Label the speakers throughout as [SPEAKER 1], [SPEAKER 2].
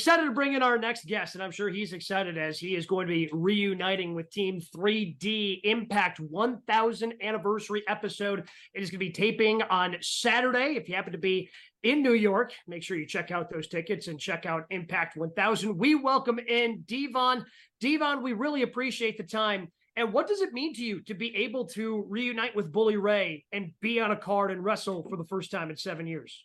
[SPEAKER 1] excited to bring in our next guest, and I'm sure he's excited as he is going to be reuniting with Team 3D Impact 1000 anniversary episode. It is going to be taping on Saturday. If you happen to be in New York, make sure you check out those tickets and check out Impact 1000. We welcome in Devon. Devon, we really appreciate the time. And what does it mean to you to be able to reunite with Bully Ray and be on a card and wrestle for the first time in seven years?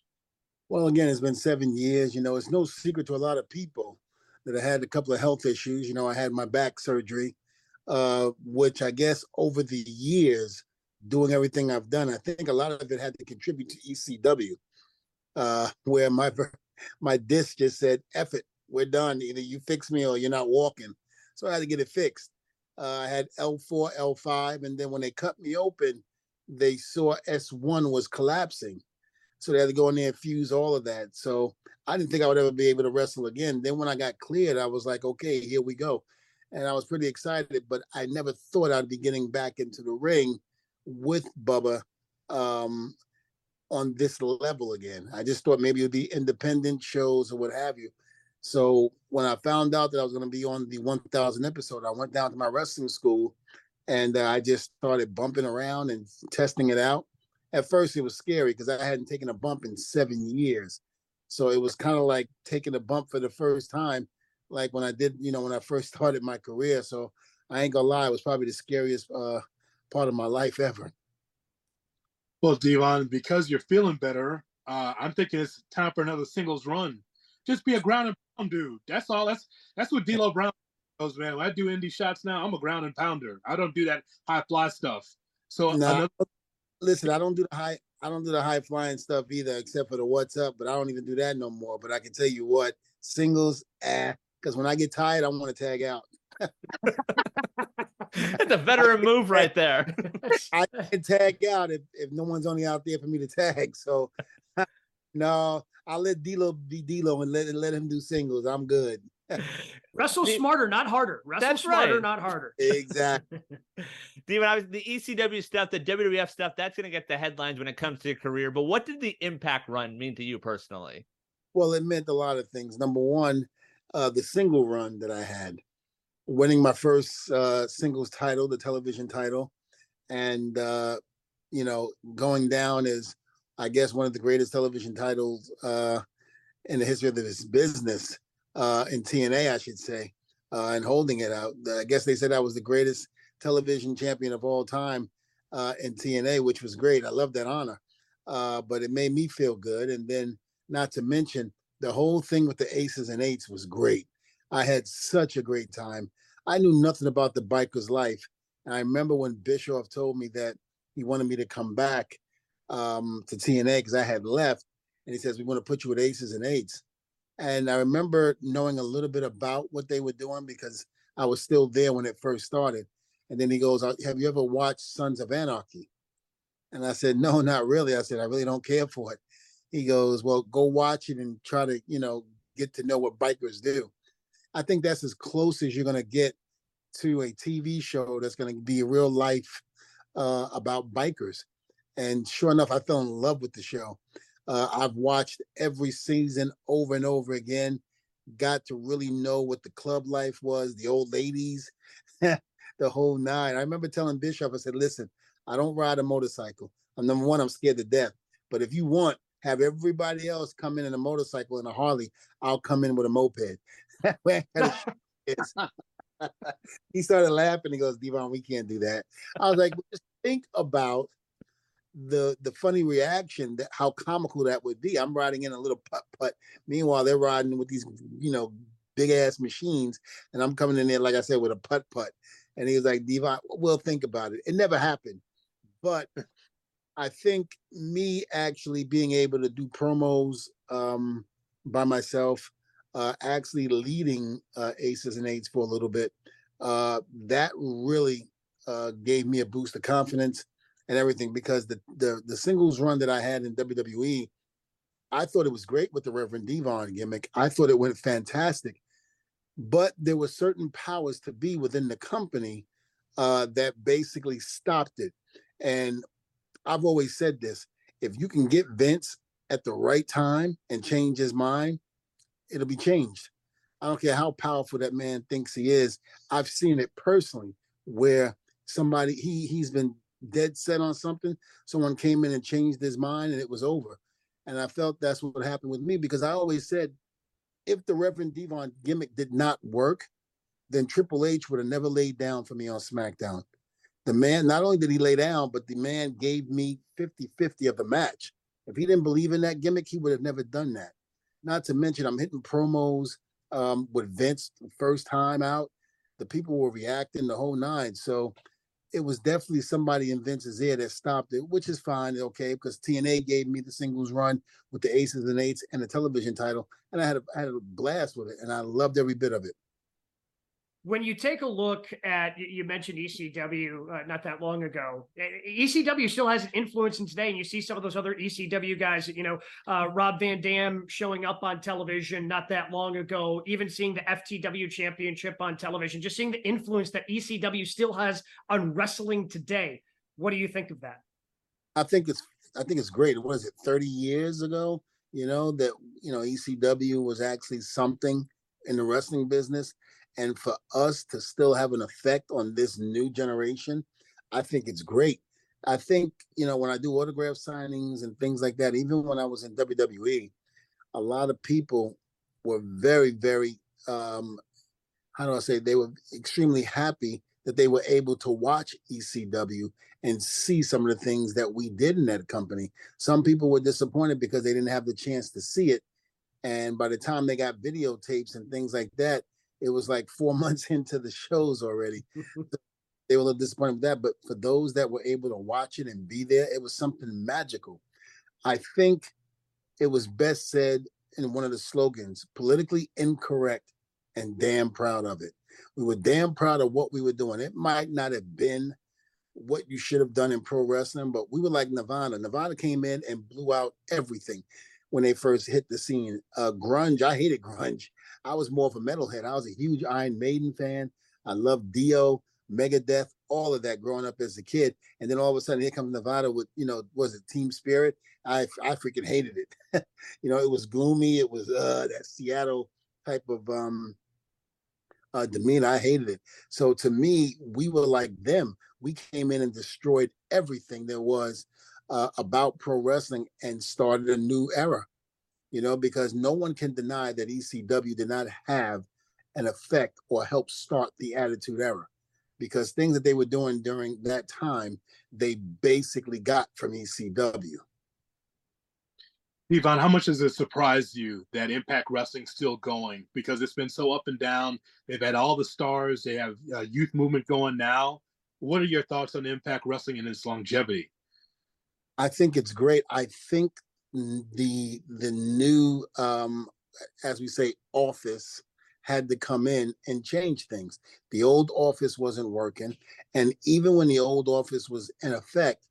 [SPEAKER 2] Well, again, it's been seven years. You know, it's no secret to a lot of people that I had a couple of health issues. You know, I had my back surgery, uh, which I guess over the years, doing everything I've done, I think a lot of it had to contribute to ECW, uh, where my my disc just said, "F it, we're done. Either you fix me or you're not walking." So I had to get it fixed. Uh, I had L4, L5, and then when they cut me open, they saw S1 was collapsing. So they had to go in there and fuse all of that. So I didn't think I would ever be able to wrestle again. Then when I got cleared, I was like, okay, here we go. And I was pretty excited, but I never thought I'd be getting back into the ring with Bubba um, on this level again. I just thought maybe it would be independent shows or what have you. So when I found out that I was going to be on the 1000 episode, I went down to my wrestling school and uh, I just started bumping around and testing it out at first it was scary because I hadn't taken a bump in seven years. So it was kind of like taking a bump for the first time, like when I did, you know, when I first started my career. So I ain't gonna lie, it was probably the scariest uh, part of my life ever.
[SPEAKER 3] Well, Devon, because you're feeling better, uh, I'm thinking it's time for another singles run. Just be a ground and pound dude. That's all. That's that's what D'Lo Brown goes, man. When I do indie shots now, I'm a ground and pounder. I don't do that high fly stuff. So another,
[SPEAKER 2] listen, I don't do the high I don't do the high flying stuff either, except for the what's up, but I don't even do that no more. But I can tell you what, singles, ah, because when I get tired, I want to tag out.
[SPEAKER 4] That's a veteran move right there.
[SPEAKER 2] I can tag out if, if no one's only out there for me to tag. So no, I'll let D'Lo be D'Lo and let let him do singles. I'm good.
[SPEAKER 1] Wrestle smarter, not harder. Wrestle
[SPEAKER 4] That's
[SPEAKER 1] smarter,
[SPEAKER 4] right.
[SPEAKER 1] not harder.
[SPEAKER 2] Exactly.
[SPEAKER 4] Steven, I was the ECW stuff, the WWF stuff, that's gonna get the headlines when it comes to your career. But what did the impact run mean to you personally?
[SPEAKER 2] Well, it meant a lot of things. Number one, uh, the single run that I had, winning my first uh, singles title, the television title, and uh, you know, going down as I guess one of the greatest television titles uh, in the history of this business uh, in TNA, I should say, uh, and holding it out. I guess they said I was the greatest television champion of all time uh, in TNA, which was great. I love that honor, uh, but it made me feel good. And then, not to mention, the whole thing with the aces and eights was great. I had such a great time. I knew nothing about the biker's life. And I remember when Bischoff told me that he wanted me to come back um, to TNA because I had left, and he says we want to put you with aces and eights. And I remember knowing a little bit about what they were doing because I was still there when it first started. And then he goes, "Uh, "Have you ever watched Sons of Anarchy?" And I said, "No, not really." I said, "I really don't care for it." He goes, "Well, go watch it and try to, you know, get to know what bikers do." I think that's as close as you're going to get to a TV show that's going to be real life uh, about bikers. And sure enough, I fell in love with the show. Uh, I've watched every season over and over again. Got to really know what the club life was, the old ladies, the whole nine. I remember telling Bischoff, I said, "Listen, I don't ride a motorcycle. I'm number one. I'm scared to death. But if you want, have everybody else come in in a motorcycle and a Harley. I'll come in with a moped." he started laughing. He goes, "Devon, we can't do that." I was like, "Just think about." The the funny reaction that how comical that would be. I'm riding in a little putt putt. Meanwhile, they're riding with these, you know, big ass machines, and I'm coming in there, like I said, with a putt putt. And he was like, Devon, we'll think about it. It never happened. But I think me actually being able to do promos um, by myself, uh, actually leading uh, Aces and Eights for a little bit, uh, that really uh, gave me a boost of confidence and everything because the, the the singles run that I had in WWE, I thought it was great with the Reverend Devon gimmick. I thought it went fantastic, but there were certain powers to be within the company uh, that basically stopped it. And I've always said this: if you can get Vince at the right time and change his mind, it'll be changed. I don't care how powerful that man thinks he is. I've seen it personally where somebody he he's been dead set on something. Someone came in and changed his mind and it was over. And I felt that's what happened with me because I always said if the Reverend Devon gimmick did not work, then Triple H would have never laid down for me on SmackDown. The man, not only did he lay down, but the man gave me 50 50 of the match. If he didn't believe in that gimmick, he would have never done that. Not to mention, I'm hitting promos um, with Vince first time out. The people were reacting the whole nine. So it was definitely somebody in Vince's ear that stopped it, which is fine, okay, because TNA gave me the singles run with the aces and eights and the television title, and I had a, I had a blast with it, and I loved every bit of it
[SPEAKER 1] when you take a look at you mentioned ECW uh, not that long ago, ECW still has an influence in today, and you see some of those other ECW guys. You know, uh, Rob Van Dam showing up on television not that long ago, even seeing the FTW Championship on television, just seeing the influence that ECW still has on wrestling today. What do you think of that?
[SPEAKER 2] I think it's I think it's great. What is it? Thirty years ago, you know that you know ECW was actually something in the wrestling business and for us to still have an effect on this new generation, I think it's great. I think, you know, when I do autograph signings and things like that, even when I was in WWE, a lot of people were very, very, um, how do I say, they were extremely happy that they were able to watch ECW and see some of the things that we did in that company. Some people were disappointed because they didn't have the chance to see it. And by the time they got videotapes and things like that, it was like four months into the shows already. they were a little disappointed with that. But for those that were able to watch it and be there, it was something magical. I think it was best said in one of the slogans politically incorrect and damn proud of it. We were damn proud of what we were doing. It might not have been what you should have done in pro wrestling, but we were like Nirvana. Nirvana came in and blew out everything when they first hit the scene. Uh, grunge, I hated grunge. I was more of a metalhead. I was a huge Iron Maiden fan. I loved Dio, Megadeth, all of that growing up as a kid. And then all of a sudden, here comes Nirvana with, you know, was it Teen Spirit? I I freaking hated it. you know, it was gloomy. It was uh that Seattle type of um uh, demeanor. I hated it. So to me, we were like them. We came in and destroyed everything there was uh, about pro wrestling and started a new era you know, because no one can deny that ECW did not have an effect or help start the Attitude Era because things that they were doing during that time, they basically got from ECW.
[SPEAKER 3] Devon, how much has it surprised you that Impact Wrestling's still going? Because it's been so up and down. They've had all the stars. They have a youth movement going now. What are your thoughts on Impact Wrestling and its longevity?
[SPEAKER 2] I think it's great. I think the the new um as we say office had to come in and change things the old office wasn't working and even when the old office was in effect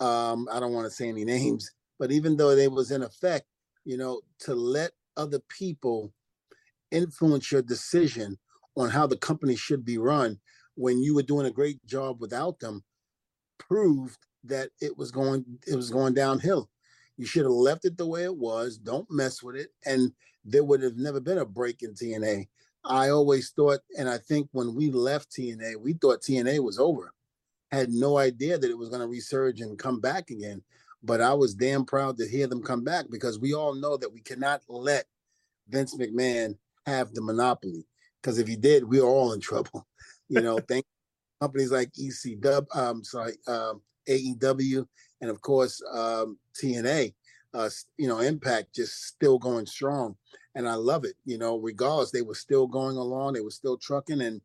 [SPEAKER 2] um i don't want to say any names but even though they was in effect you know to let other people influence your decision on how the company should be run when you were doing a great job without them proved that it was going it was going downhill you should have left it the way it was. Don't mess with it. And there would have never been a break in TNA. I always thought, and I think when we left TNA, we thought TNA was over. Had no idea that it was going to resurge and come back again. But I was damn proud to hear them come back because we all know that we cannot let Vince McMahon have the monopoly. Because if he did, we are all in trouble. You know, thank companies like ECW, um, sorry, um, AEW, and of course um, TNA. Uh, you know, Impact just still going strong, and I love it. You know, regardless, they were still going along, they were still trucking, and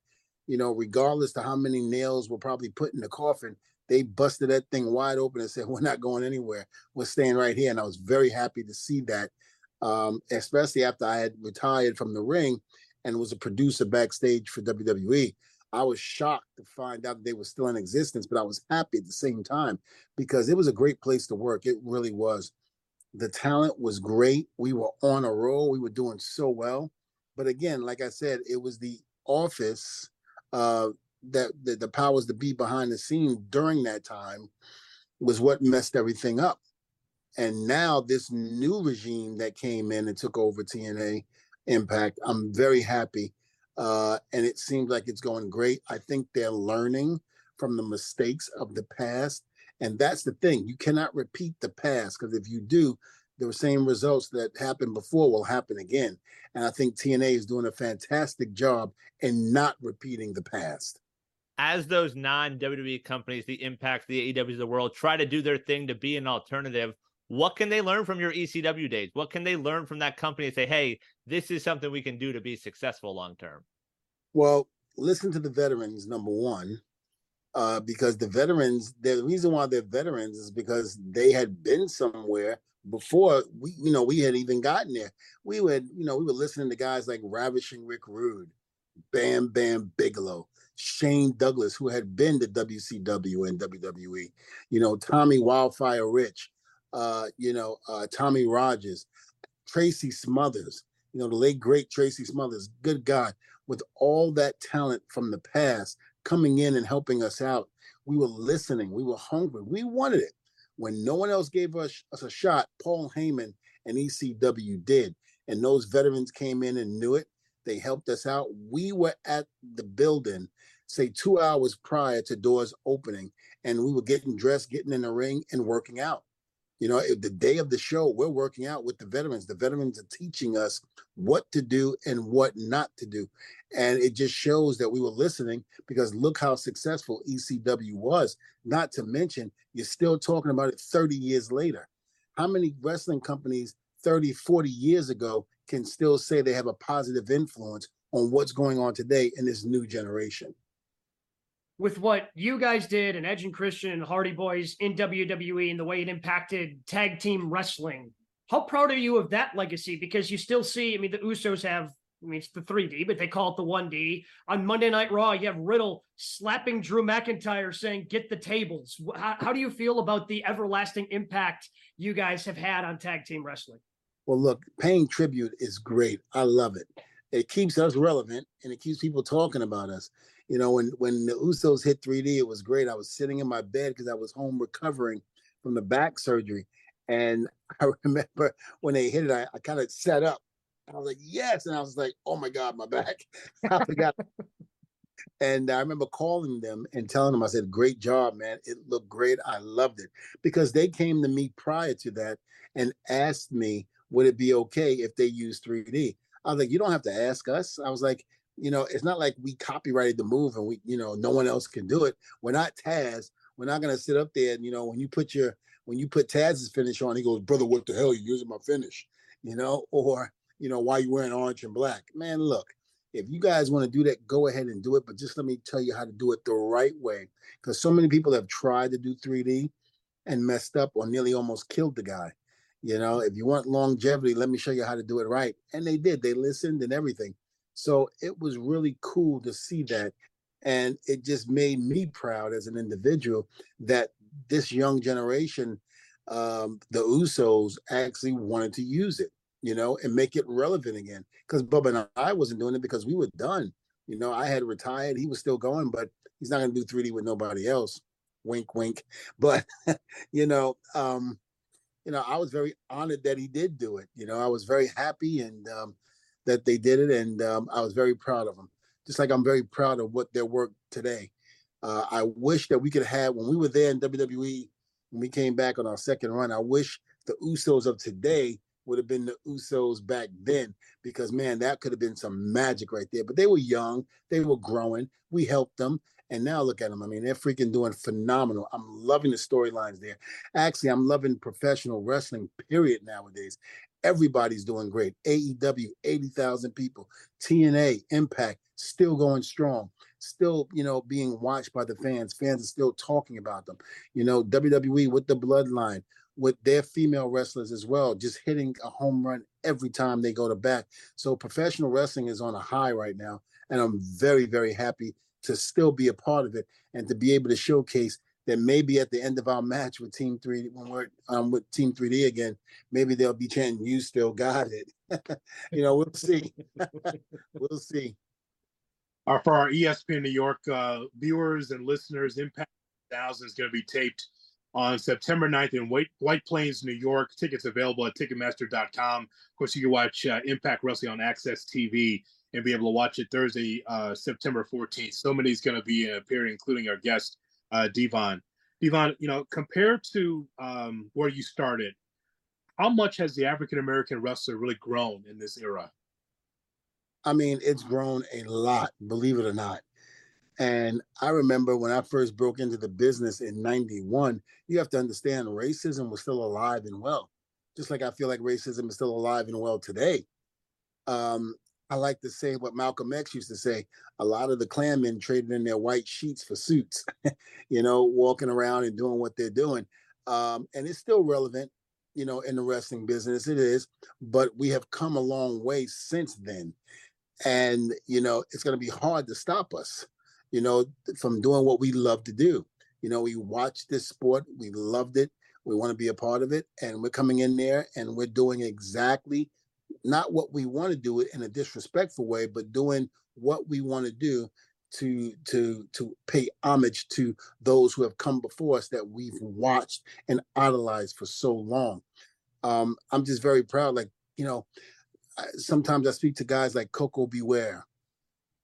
[SPEAKER 2] you know, regardless to how many nails were probably put in the coffin, they busted that thing wide open and said, "We're not going anywhere. We're staying right here." And I was very happy to see that, um, especially after I had retired from the ring and was a producer backstage for WWE. I was shocked to find out they were still in existence, but I was happy at the same time because it was a great place to work. It really was. The talent was great. We were on a roll. We were doing so well. But again, like I said, it was the office uh, that, that the powers to be behind the scene during that time was what messed everything up. And now this new regime that came in and took over TNA, Impact. I'm very happy, uh, and it seems like it's going great. I think they're learning from the mistakes of the past, and that's the thing. You cannot repeat the past because if you do, the same results that happened before will happen again. And I think TNA is doing a fantastic job in not repeating the past.
[SPEAKER 4] As those non WWE companies, the Impact, the AEWs of the world, try to do their thing to be an alternative, what can they learn from your ECW days? What can they learn from that company and say, hey, this is something we can do to be successful long term?
[SPEAKER 2] Well, listen to the veterans, number one, uh, because the veterans, the reason why they're veterans is because they had been somewhere before we, you know, we had even gotten there. We would, you know, we were listening to guys like Ravishing Rick Rude, Bam Bam Bigelow, Shane Douglas, who had been to WCW and WWE, you know, Tommy Wildfire Rich, uh, you know, uh, Tommy Rogers, Tracy Smothers, you know, the late great Tracy Smothers. Good God, with all that talent from the past coming in and helping us out, we were listening. We were hungry. We wanted it. When no one else gave us, us a shot, Paul Heyman and ECW did. And those veterans came in and knew it. They helped us out. We were at the building, say two hours prior to doors opening, and we were getting dressed, getting in the ring, and working out. You know, the day of the show, we're working out with the veterans. The veterans are teaching us what to do and what not to do. And it just shows that we were listening because look how successful ECW was. Not to mention, you're still talking about it 30 years later. How many wrestling companies 30, 40 years ago can still say they have a positive influence on what's going on today in this new generation?
[SPEAKER 1] With what you guys did and Edge and Christian and Hardy Boys in WWE and the way it impacted tag team wrestling. How proud are you of that legacy? Because you still see, I mean, the Usos have, I mean, it's the 3D, but they call it the 1D. On Monday Night Raw, you have Riddle slapping Drew McIntyre saying, get the tables. How, how do you feel about the everlasting impact you guys have had on tag team wrestling?
[SPEAKER 2] Well, look, paying tribute is great. I love it. It keeps us relevant and it keeps people talking about us you know, when when the Usos hit 3D, it was great. I was sitting in my bed because I was home recovering from the back surgery, and I remember when they hit it, I, I kind of sat up. I was like, yes, and I was like, oh my god, my back. I forgot. and I remember calling them and telling them, I said, great job, man. It looked great. I loved it because they came to me prior to that and asked me, would it be okay if they use 3D? I was like, you don't have to ask us. I was like, you know, it's not like we copyrighted the move and we, you know, no one else can do it. We're not Taz. We're not gonna sit up there and you know, when you put your when you put Taz's finish on, he goes, Brother, what the hell? You using my finish, you know, or you know, why you wearing orange and black? Man, look, if you guys want to do that, go ahead and do it. But just let me tell you how to do it the right way. Because so many people have tried to do 3D and messed up or nearly almost killed the guy. You know, if you want longevity, let me show you how to do it right. And they did. They listened and everything. So it was really cool to see that. And it just made me proud as an individual that this young generation, um, the Usos actually wanted to use it, you know, and make it relevant again. Because Bubba and I wasn't doing it because we were done. You know, I had retired. He was still going, but he's not going to do 3D with nobody else. Wink, wink. But, you know, um, you know, I was very honored that he did do it. You know, I was very happy and um, that they did it, and um, I was very proud of them. Just like I'm very proud of what their work today. Uh, I wish that we could have when we were there in WWE when we came back on our second run. I wish the Usos of today would have been the Usos back then because man, that could have been some magic right there. But they were young, they were growing. We helped them, and now look at them. I mean, they're freaking doing phenomenal. I'm loving the storylines there. Actually, I'm loving professional wrestling. Period nowadays, Everybody's doing great. AEW, 80,000 people. TNA, Impact, still going strong. Still, you know, being watched by the fans. Fans are still talking about them. You know, WWE with the bloodline, with their female wrestlers as well, just hitting a home run every time they go to bat. So professional wrestling is on a high right now. And I'm very, very happy to still be a part of it and to be able to showcase that maybe at the end of our match with Team Three, when we're um, with Team 3D again, maybe they'll be chanting, "You still got it." you know, we'll see. we'll see.
[SPEAKER 3] Uh, for our ESPN New York uh, viewers and listeners, Impact Thousand is going to be taped on September 9th in White, White Plains, New York. Tickets available at Ticketmaster.com. Of course, you can watch uh, Impact Wrestling on AXS TV and be able to watch it Thursday, uh, September 14th. Somebody's going to be appearing, including our guest, uh, Devon. Devon, you know, compared to um, where you started, how much has the African American wrestler really grown in this era?
[SPEAKER 2] I mean, it's grown a lot, believe it or not. And I remember when I first broke into the business in 91, you have to understand racism was still alive and well, just like I feel like racism is still alive and well today. Um, I like to say what Malcolm X used to say a lot of the Klanmen traded in their white sheets for suits, you know, walking around and doing what they're doing. Um, and it's still relevant, you know, in the wrestling business. It is, but we have come a long way since then. And, you know, it's going to be hard to stop us you know, from doing what we love to do. You know, we watch this sport, we loved it, we want to be a part of it, and we're coming in there and we're doing exactly not what we want to do it in a disrespectful way, but doing what we want to do to to to pay homage to those who have come before us that we've watched and idolized for so long. Um, I'm just very proud. Like you know, sometimes I speak to guys like Koko B. Ware.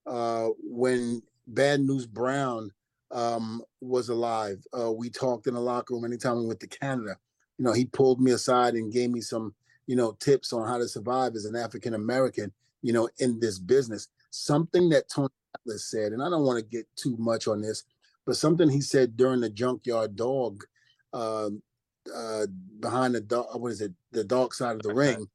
[SPEAKER 2] Uh, when Bad News Brown um, was alive. Uh, we talked in the locker room anytime we went to Canada. You know, he pulled me aside and gave me some, you know, tips on how to survive as an African American, you know, in this business. Something that Tony Atlas said, and I don't want to get too much on this, but something he said during the Junkyard Dog, uh, uh, behind the dog, what is it, the dark side of the ring,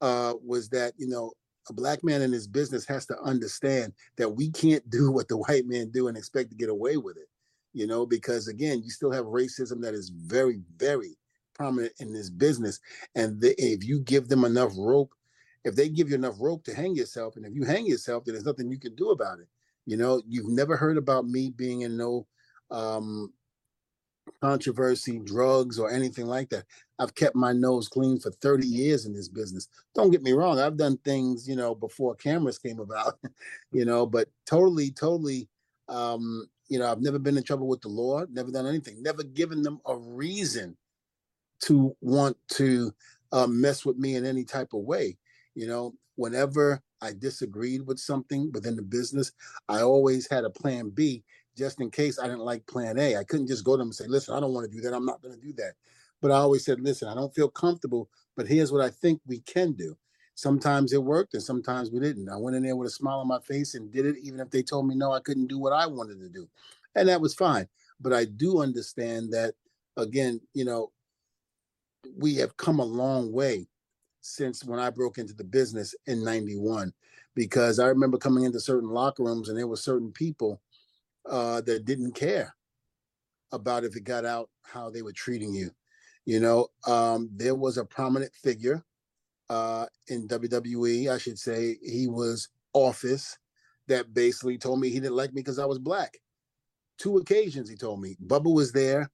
[SPEAKER 2] uh, was that you know a black man in his business has to understand that we can't do what the white man do and expect to get away with it you know because again you still have racism that is very very prominent in this business and the, if you give them enough rope if they give you enough rope to hang yourself and if you hang yourself then there's nothing you can do about it you know you've never heard about me being in no um controversy, drugs, or anything like that. I've kept my nose clean for 30 years in this business. Don't get me wrong, I've done things, you know, before cameras came about, you know, but totally, totally, um, you know, I've never been in trouble with the law, never done anything, never given them a reason to want to uh, mess with me in any type of way. You know, whenever I disagreed with something within the business, I always had a plan B just in case I didn't like plan A. I couldn't just go to them and say, listen, I don't want to do that. I'm not going to do that. But I always said, listen, I don't feel comfortable, but here's what I think we can do. Sometimes it worked and sometimes we didn't. I went in there with a smile on my face and did it, even if they told me no, I couldn't do what I wanted to do. And that was fine. But I do understand that, again, you know, we have come a long way since when I broke into the business in 91 because I remember coming into certain locker rooms and there were certain people uh, that didn't care about if it got out how they were treating you. You know, um, there was a prominent figure uh, in WWE, I should say. He was office that basically told me he didn't like me because I was black. Two occasions he told me. Bubba was there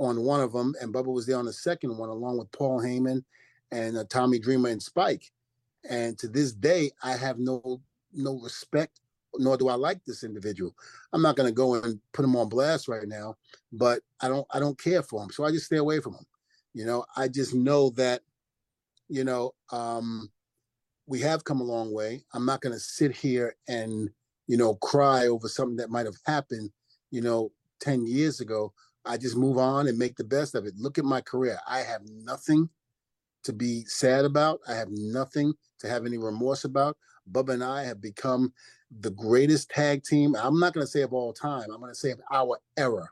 [SPEAKER 2] on one of them, and Bubba was there on the second one, along with Paul Heyman and uh, Tommy Dreamer and Spike. And to this day, I have no no respect nor do I like this individual. I'm not going to go and put him on blast right now, but I don't I don't care for him, so I just stay away from him. You know, I just know that, you know, um, we have come a long way. I'm not going to sit here and you know cry over something that might have happened, you know, ten years ago. I just move on and make the best of it. Look at my career. I have nothing to be sad about. I have nothing to have any remorse about. Bubba and I have become the greatest tag team. I'm not going to say of all time. I'm going to say of our era.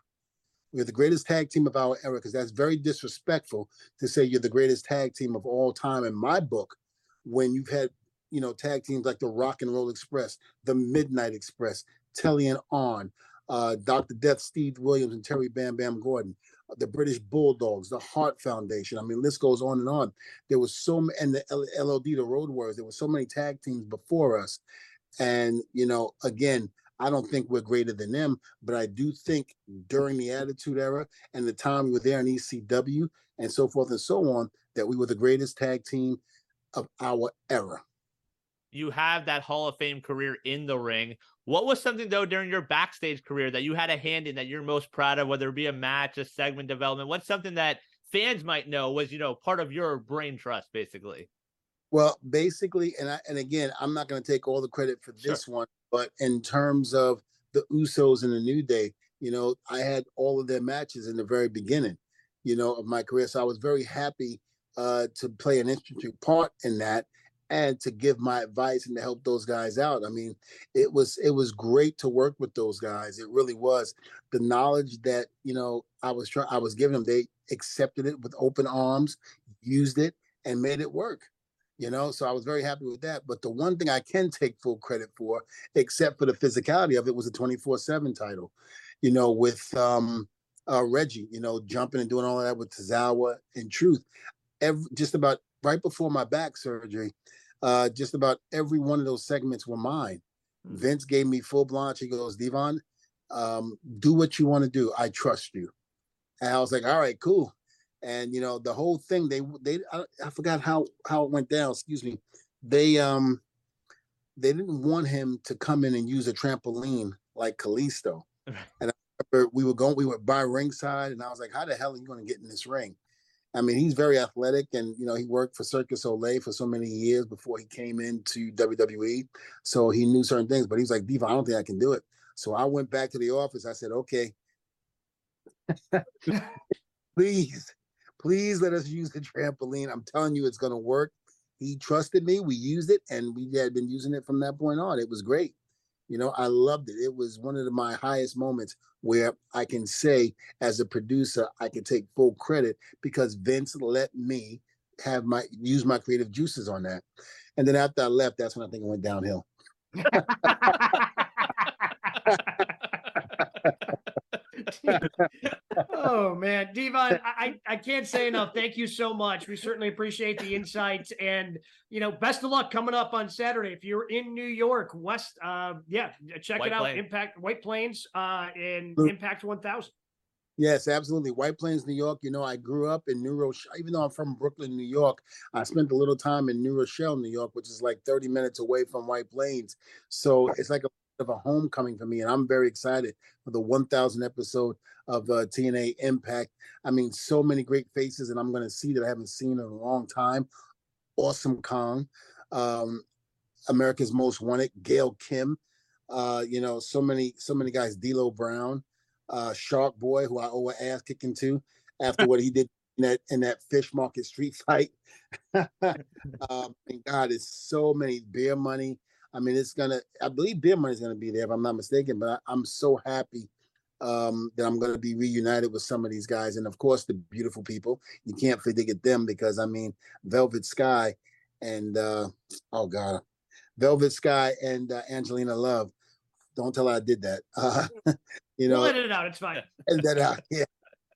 [SPEAKER 2] We're the greatest tag team of our era because that's very disrespectful to say you're the greatest tag team of all time in my book when you've had, you know, tag teams like the Rock and Roll Express, the Midnight Express, Tully and Arn, uh, Dr. Death, Steve Williams, and Terry Bam Bam Gordy, the British Bulldogs, the Heart Foundation. I mean, list goes on and on. There was so many, and the LOD, the Road Warriors, there were so many tag teams before us and, you know, again, I don't think we're greater than them, but I do think during the Attitude Era and the time we were there in ECW and so forth and so on, that we were the greatest tag team of our era.
[SPEAKER 4] you have that Hall of Fame career in the ring. What was something though during your backstage career that you had a hand in that you're most proud of, whether it be a match, a segment development? What's something that fans might know was, you know, part of your brain trust, basically?
[SPEAKER 2] Well, basically, and I and again, I'm not going to take all the credit for
[SPEAKER 4] Sure.
[SPEAKER 2] this one, but in terms of the Usos and the New Day, you know, I had all of their matches in the very beginning, you know, of my career. So I was very happy uh, to play an interesting part in that and to give my advice and to help those guys out. I mean, it was it was great to work with those guys. It really was. The knowledge that you know I was trying, I was giving them, they accepted it with open arms, used it, and made it work you know so i was very happy with that but the one thing i can take full credit for except for the physicality of it was a 24-7 title you know with um uh reggie you know jumping and doing all of that with Tozawa and truth every just about right before my back surgery uh just about every one of those segments were mine.
[SPEAKER 4] Hmm.
[SPEAKER 2] vince gave me full blanche. He goes devon um do what you want to do. I trust you. And i was like all right cool. And you know the whole thing they they I, I forgot how how it went down. Excuse me. They um they didn't want him to come in and use a trampoline like Kalisto.
[SPEAKER 4] Right.
[SPEAKER 2] and I remember we were going we were by ringside and I was like how the hell are you going to get in this ring I mean he's very athletic and you know he worked for Circus Olay for so many years before he came into WWE so he knew certain things but he was like Diva I don't think I can do it so I went back to the office I said okay please, please let us use the trampoline. I'm telling you, it's going to work. He trusted me. We used it, and we had been using it from that point on. It was great. You know, I loved it. It was one of the, my highest moments where I can say, as a producer, I can take full credit because Vince let me have my use my creative juices on that. And then after I left, that's when I think it went downhill.
[SPEAKER 1] oh man, Devon, I, I I can't say enough. Thank you so much. We certainly appreciate the insights and you know, best of luck coming up on Saturday. If you're in New York, West, uh, yeah, check
[SPEAKER 4] White
[SPEAKER 1] it out.
[SPEAKER 4] Plains.
[SPEAKER 1] Impact White Plains, uh, and
[SPEAKER 2] Blue-
[SPEAKER 1] Impact One Thousand.
[SPEAKER 2] Yes, absolutely. White Plains, New York. You know, I grew up in New Rochelle. Even though I'm from Brooklyn, New York, I spent a little time in New Rochelle, New York, which is like 30 minutes away from White Plains. So it's like a bit of a homecoming for me, and I'm very excited for the 1,000 episode of uh, TNA Impact. I mean, so many great faces, and I'm going to see that I haven't seen in a long time. Awesome Kong, um, America's Most Wanted, Gail Kim. Uh, you know, so many, so many guys. D'Lo Brown uh, Shark Boy, who I owe an ass kicking to after what he did in that in that fish market street fight. um, and God, it's so many beer money. I mean, it's gonna. I believe beer money is gonna be there, if I'm not mistaken. But I, I'm so happy um, that I'm gonna be reunited with some of these guys, and of course the beautiful people. You can't forget them because I mean, Velvet Sky and uh, oh God, Velvet Sky and uh, Angelina Love. Don't tell her I did that. Uh, you know,
[SPEAKER 1] we'll edit it out. It's fine.
[SPEAKER 2] and that out. Yeah.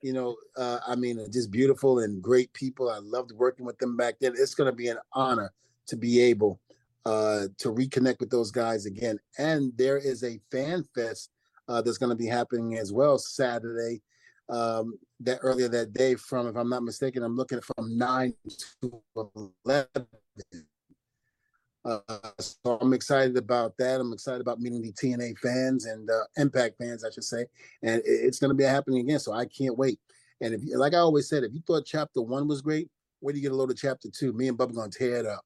[SPEAKER 2] You know, uh, I mean, just beautiful and great people. I loved working with them back then. It's going to be an honor to be able uh, to reconnect with those guys again. And there is a fan fest uh, that's going to be happening as well Saturday. Um, that earlier that day, from if I'm not mistaken, I'm looking from nine to eleven. Uh, so I'm excited about that. I'm excited about meeting the TNA fans and uh, Impact fans, I should say, and it's going to be happening again. So I can't wait. And if, like I always said, if you thought Chapter One was great, where do you get a load of Chapter Two? Me and Bubba going to tear it up.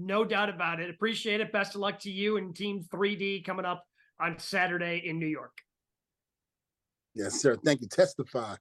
[SPEAKER 1] No doubt about it. Appreciate it. Best of luck to you and Team 3D coming up on Saturday in New York.
[SPEAKER 2] Yes, sir. Thank you. Testify.